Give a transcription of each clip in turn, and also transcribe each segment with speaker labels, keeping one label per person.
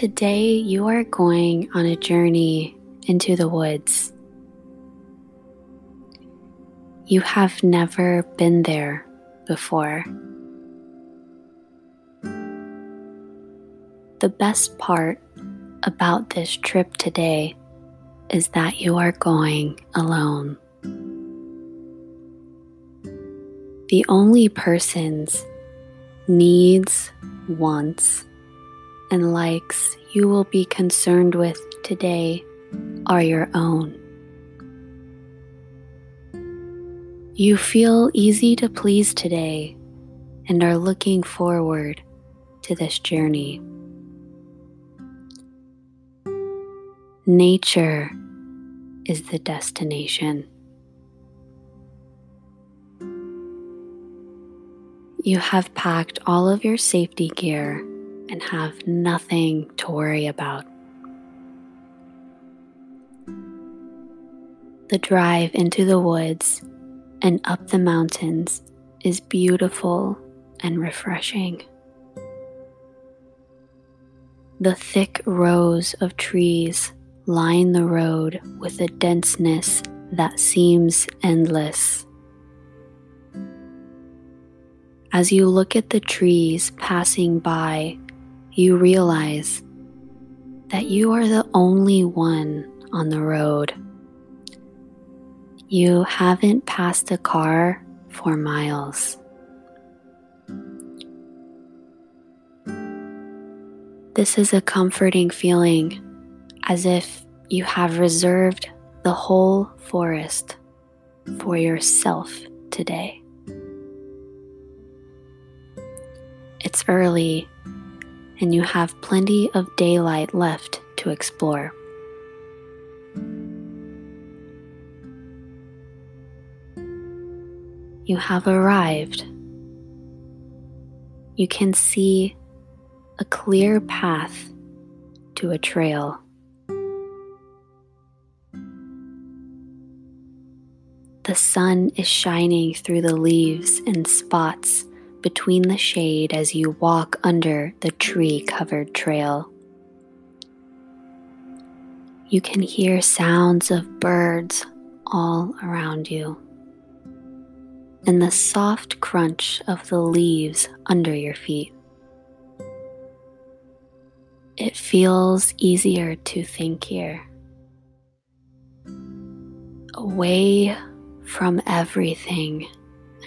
Speaker 1: Today, you are going on a journey into the woods. You have never been there before. The best part about this trip today is that you are going alone. The only persons, needs, wants, and likes you will be concerned with today are your own. You feel easy to please today and are looking forward to this journey. Nature is the destination. You have packed all of your safety gear and have nothing to worry about. The drive into the woods and up the mountains is beautiful and refreshing. The thick rows of trees line the road with a denseness that seems endless. As you look at the trees passing by, you realize that you are the only one on the road. You haven't passed a car for miles. This is a comforting feeling as if you have reserved the whole forest for yourself today. It's early and you have plenty of daylight left to explore. You have arrived. You can see a clear path to a trail. The sun is shining through the leaves in spots between the shade as you walk under the tree covered trail. You can hear sounds of birds all around you and the soft crunch of the leaves under your feet. It feels easier to think here. Away from everything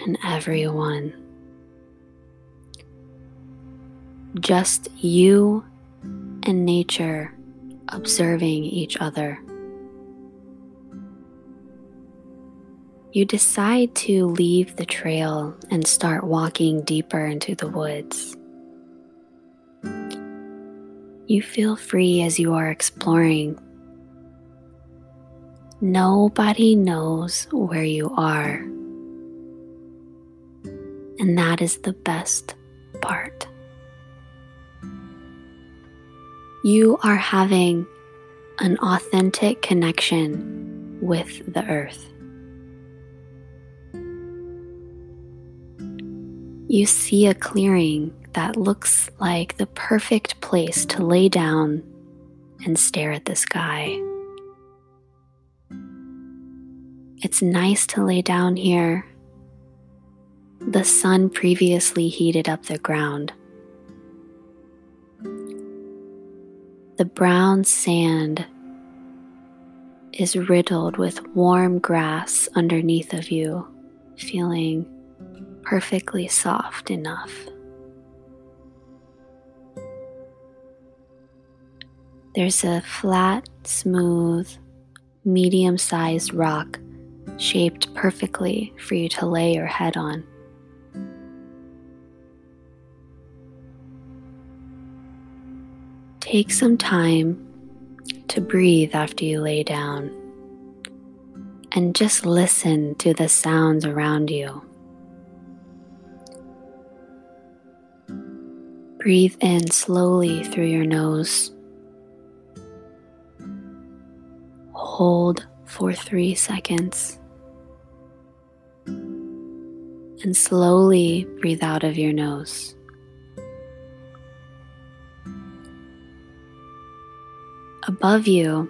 Speaker 1: and everyone. Just you and nature observing each other. You decide to leave the trail and start walking deeper into the woods. You feel free as you are exploring Nobody knows where you are. And that is the best part. You are having an authentic connection with the earth. You see a clearing that looks like the perfect place to lay down and stare at the sky. It's nice to lay down here. The sun previously heated up the ground. The brown sand is riddled with warm grass underneath of you, feeling perfectly soft enough. There's a flat, smooth, medium sized rock shaped perfectly for you to lay your head on. Take some time to breathe after you lay down and just listen to the sounds around you. Breathe in slowly through your nose. Hold for three seconds and slowly breathe out of your nose. Above you,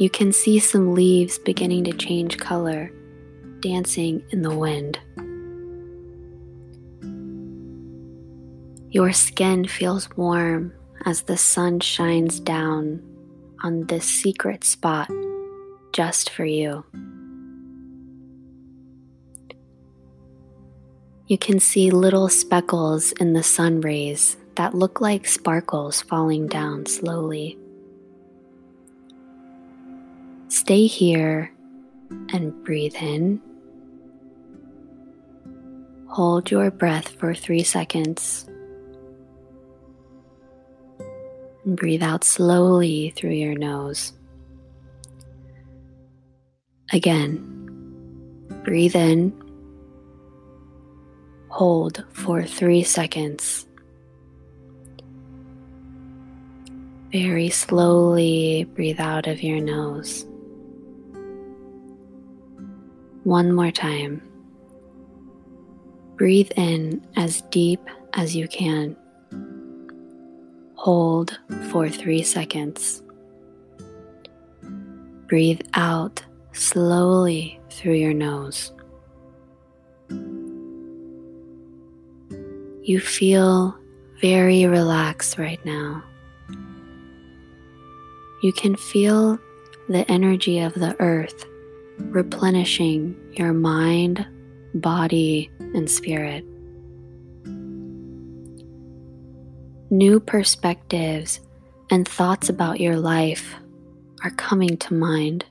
Speaker 1: you can see some leaves beginning to change color, dancing in the wind. Your skin feels warm as the sun shines down on this secret spot just for you. You can see little speckles in the sun rays that look like sparkles falling down slowly. Stay here and breathe in. Hold your breath for three seconds. And breathe out slowly through your nose. Again, breathe in. Hold for three seconds. Very slowly breathe out of your nose. One more time. Breathe in as deep as you can. Hold for three seconds. Breathe out slowly through your nose. You feel very relaxed right now. You can feel the energy of the earth replenishing your mind, body, and spirit. New perspectives and thoughts about your life are coming to mind.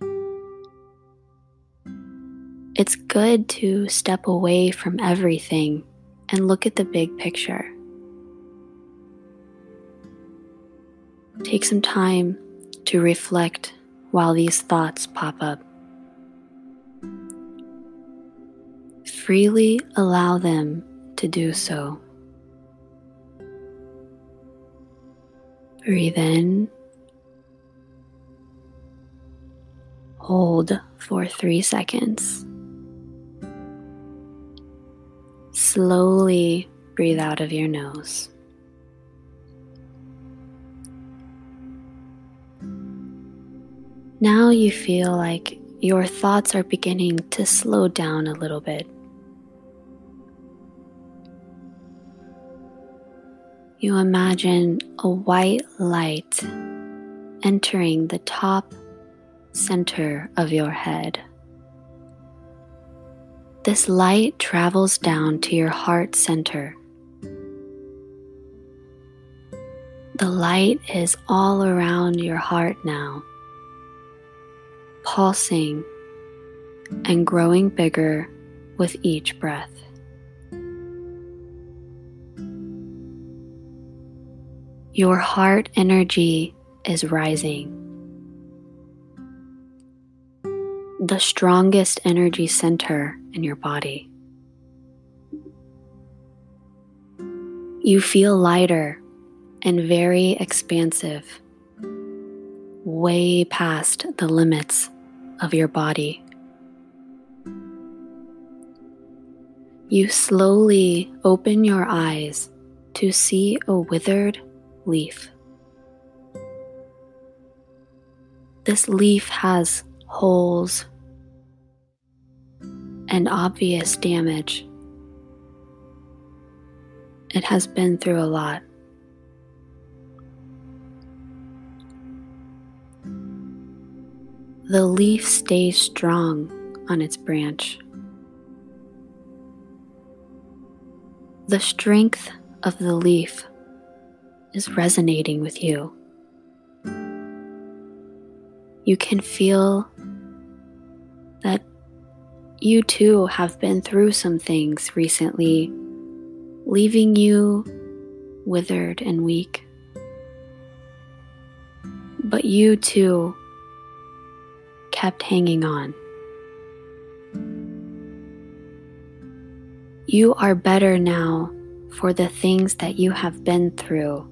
Speaker 1: It's good to step away from everything and look at the big picture. Take some time to reflect while these thoughts pop up. Freely allow them to do so. Breathe in. Hold for three seconds. Slowly breathe out of your nose. Now you feel like your thoughts are beginning to slow down a little bit. You imagine a white light entering the top center of your head. This light travels down to your heart center. The light is all around your heart now, pulsing and growing bigger with each breath. Your heart energy is rising. The strongest energy center in your body. You feel lighter and very expansive, way past the limits of your body. You slowly open your eyes to see a withered leaf. This leaf has holes and obvious damage. It has been through a lot. The leaf stays strong on its branch. The strength of the leaf is resonating with you. You can feel that you too have been through some things recently, leaving you withered and weak. But you too kept hanging on. You are better now for the things that you have been through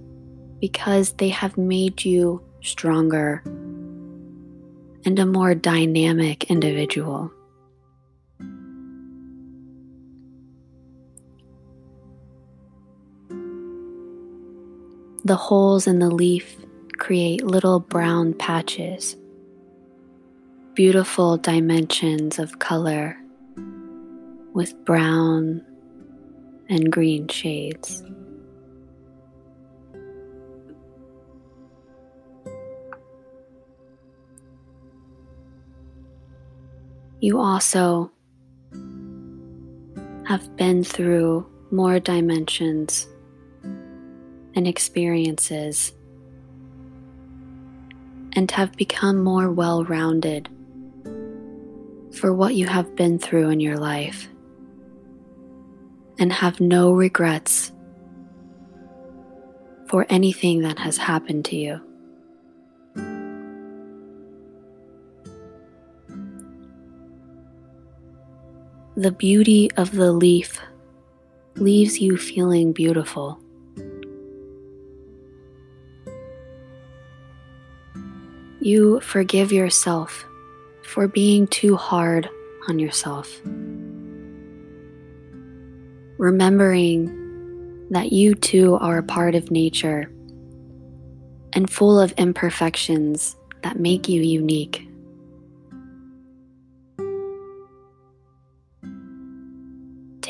Speaker 1: because they have made you stronger and a more dynamic individual. The holes in the leaf create little brown patches, beautiful dimensions of color with brown and green shades. You also have been through more dimensions and experiences and have become more well rounded for what you have been through in your life and have no regrets for anything that has happened to you. The beauty of the leaf leaves you feeling beautiful. You forgive yourself for being too hard on yourself. Remembering that you too are a part of nature and full of imperfections that make you unique.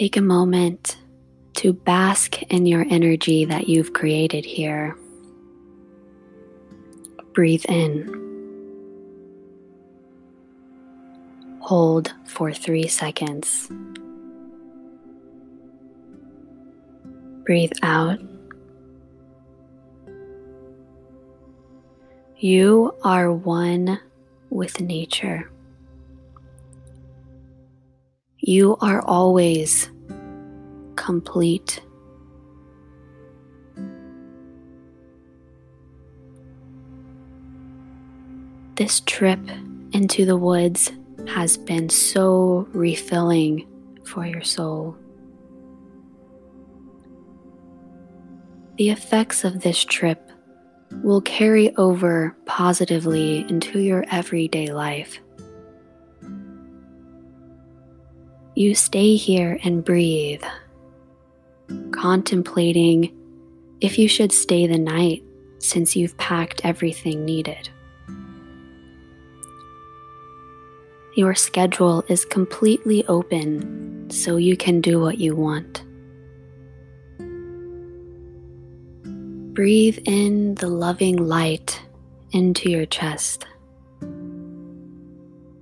Speaker 1: Take a moment to bask in your energy that you've created here. Breathe in. Hold for three seconds. Breathe out. You are one with nature. You are always complete. This trip into the woods has been so refilling for your soul. The effects of this trip will carry over positively into your everyday life. You stay here and breathe, contemplating if you should stay the night since you've packed everything needed. Your schedule is completely open so you can do what you want. Breathe in the loving light into your chest.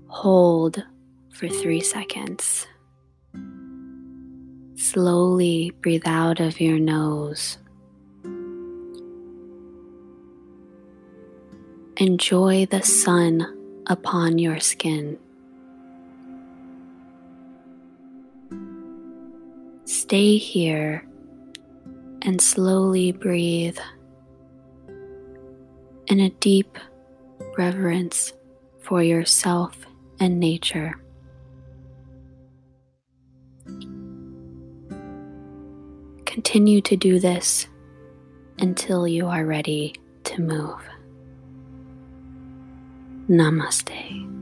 Speaker 1: Hold for three seconds. Slowly breathe out of your nose. Enjoy the sun upon your skin. Stay here and slowly breathe in a deep reverence for yourself and nature. Continue to do this until you are ready to move. Namaste.